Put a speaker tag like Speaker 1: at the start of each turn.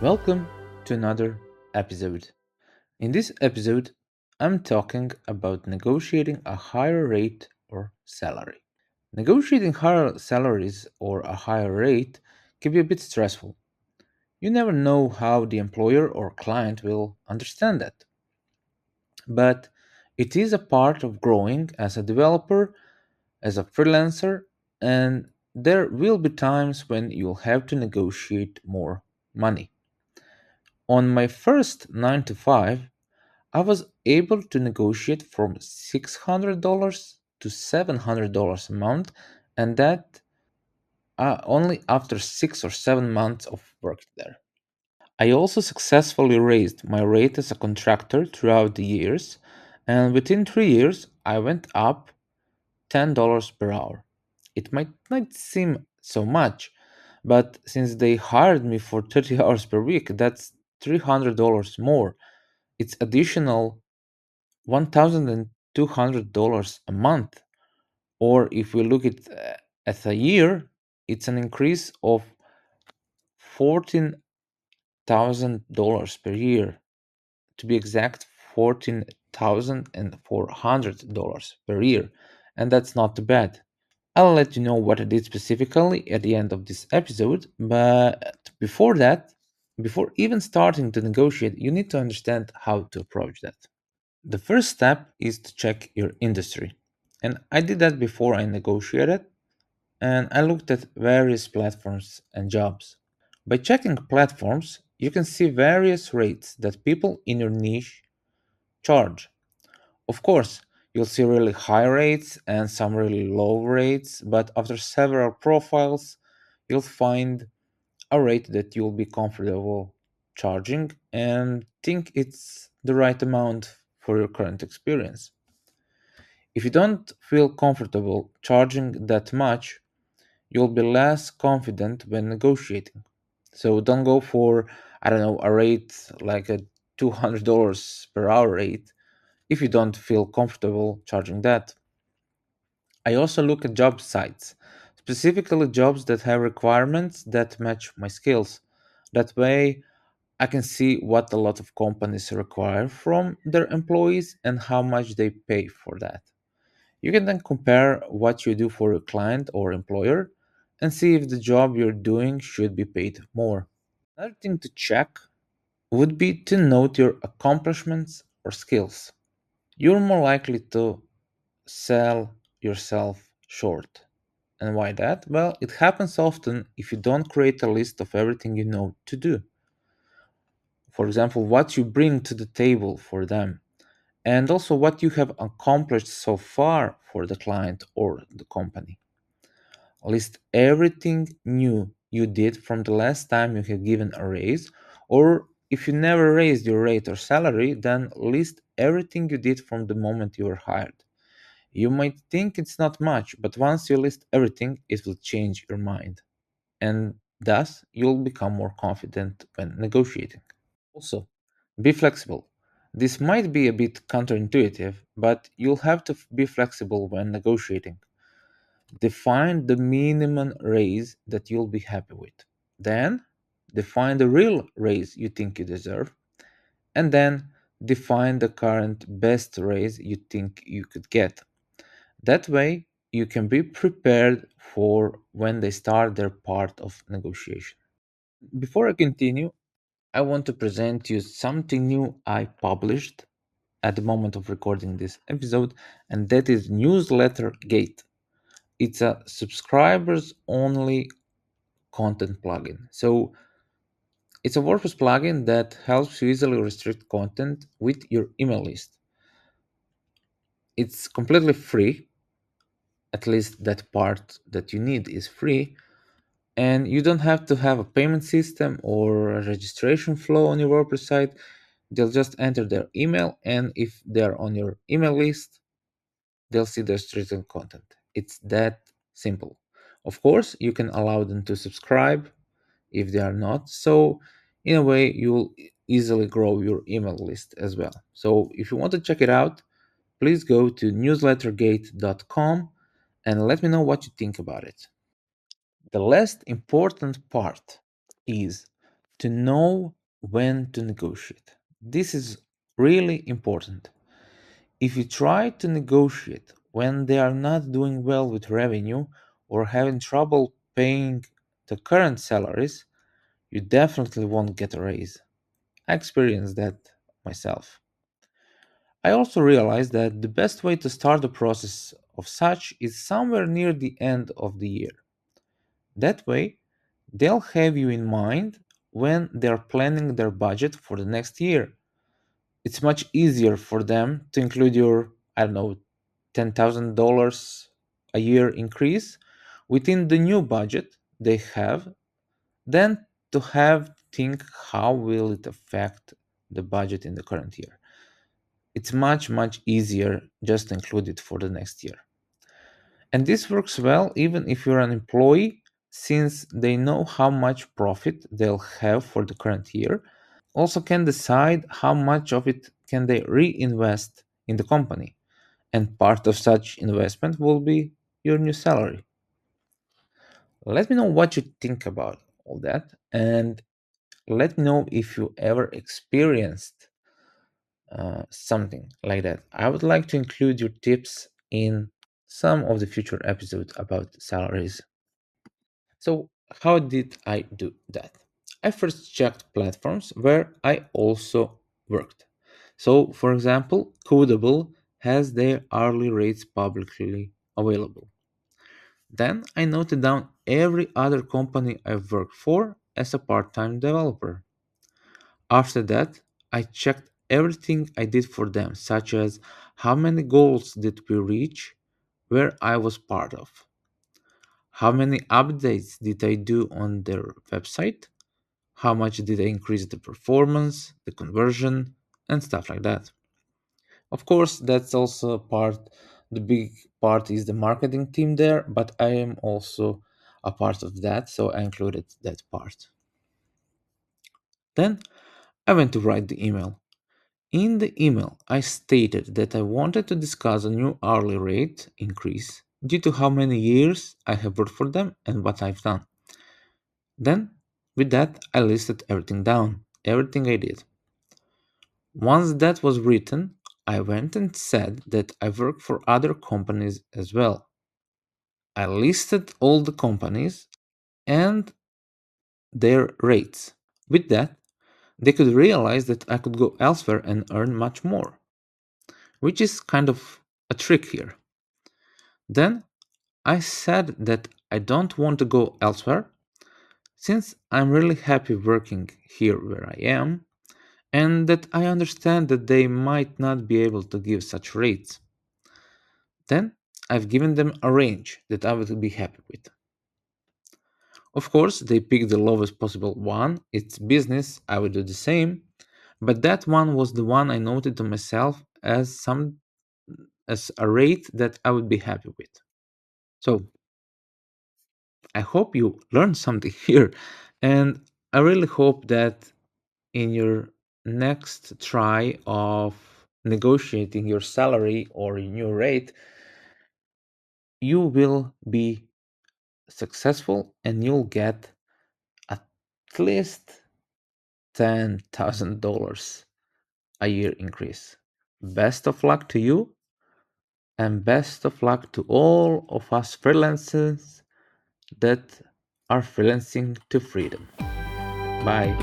Speaker 1: Welcome to another episode. In this episode, I'm talking about negotiating a higher rate or salary. Negotiating higher salaries or a higher rate can be a bit stressful. You never know how the employer or client will understand that. But it is a part of growing as a developer, as a freelancer, and there will be times when you'll have to negotiate more money. On my first 9 to 5, I was able to negotiate from $600 to $700 a month, and that uh, only after six or seven months of work there. I also successfully raised my rate as a contractor throughout the years, and within three years, I went up $10 per hour. It might not seem so much, but since they hired me for 30 hours per week, that's $300 more. It's additional $1,200 a month. Or if we look at, uh, at a year, it's an increase of $14,000 per year. To be exact, $14,400 per year. And that's not too bad. I'll let you know what I did specifically at the end of this episode, but before that, before even starting to negotiate, you need to understand how to approach that. The first step is to check your industry. And I did that before I negotiated, and I looked at various platforms and jobs. By checking platforms, you can see various rates that people in your niche charge. Of course, you'll see really high rates and some really low rates, but after several profiles, you'll find a rate that you'll be comfortable charging and think it's the right amount for your current experience. If you don't feel comfortable charging that much, you'll be less confident when negotiating. So don't go for, I don't know, a rate like a $200 per hour rate if you don't feel comfortable charging that. I also look at job sites, specifically jobs that have requirements that match my skills. That way, I can see what a lot of companies require from their employees and how much they pay for that. You can then compare what you do for a client or employer and see if the job you're doing should be paid more. Another thing to check would be to note your accomplishments or skills. You're more likely to sell yourself short. And why that? Well, it happens often if you don't create a list of everything you know to do. For example, what you bring to the table for them, and also what you have accomplished so far for the client or the company. List everything new you did from the last time you have given a raise, or if you never raised your rate or salary, then list everything you did from the moment you were hired. You might think it's not much, but once you list everything, it will change your mind. And thus, you'll become more confident when negotiating. Also, be flexible. This might be a bit counterintuitive, but you'll have to be flexible when negotiating. Define the minimum raise that you'll be happy with. Then, define the real raise you think you deserve. And then, define the current best raise you think you could get. That way, you can be prepared for when they start their part of negotiation. Before I continue, I want to present you something new I published at the moment of recording this episode, and that is Newsletter Gate. It's a subscribers only content plugin. So it's a WordPress plugin that helps you easily restrict content with your email list. It's completely free, at least that part that you need is free, and you don't have to have a payment system or a registration flow on your WordPress site. They'll just enter their email, and if they're on your email list, they'll see the restricted content. It's that simple. Of course, you can allow them to subscribe if they are not. So, in a way, you'll easily grow your email list as well. So, if you want to check it out, please go to newslettergate.com and let me know what you think about it. The last important part is to know when to negotiate. This is really important. If you try to negotiate when they are not doing well with revenue or having trouble paying the current salaries, you definitely won't get a raise. I experienced that myself. I also realized that the best way to start the process of such is somewhere near the end of the year. That way, they'll have you in mind when they're planning their budget for the next year. It's much easier for them to include your, I don't know, $10,000 a year increase within the new budget they have than to have think how will it affect the budget in the current year. It's much much easier just to include it for the next year. And this works well even if you're an employee since they know how much profit they'll have for the current year. Also can decide how much of it can they reinvest in the company. And part of such investment will be your new salary. Let me know what you think about all that and let me know if you ever experienced uh, something like that. I would like to include your tips in some of the future episodes about salaries. So how did i do that? I first checked platforms where i also worked. So for example Codeable has their hourly rates publicly available. Then I noted down every other company I've worked for as a part time developer. After that, I checked everything I did for them, such as how many goals did we reach where I was part of, how many updates did I do on their website, how much did I increase the performance, the conversion, and stuff like that. Of course, that's also part, the big part is the marketing team there, but I am also a part of that, so I included that part. Then I went to write the email. In the email, I stated that I wanted to discuss a new hourly rate increase due to how many years I have worked for them and what I've done. Then, with that, I listed everything down, everything I did. Once that was written, I went and said that I work for other companies as well. I listed all the companies and their rates. With that, they could realize that I could go elsewhere and earn much more, which is kind of a trick here. Then I said that I don't want to go elsewhere since I'm really happy working here where I am and that I understand that they might not be able to give such rates. Then I've given them a range that I would be happy with. Of course, they picked the lowest possible one. It's business, I would do the same. But that one was the one I noted to myself as some as a rate that I would be happy with. So I hope you learned something here. And I really hope that in your next try of negotiating your salary or your new rate, you will be successful and you'll get at least $10,000 a year increase. Best of luck to you and best of luck to all of us freelancers that are freelancing to freedom. Bye.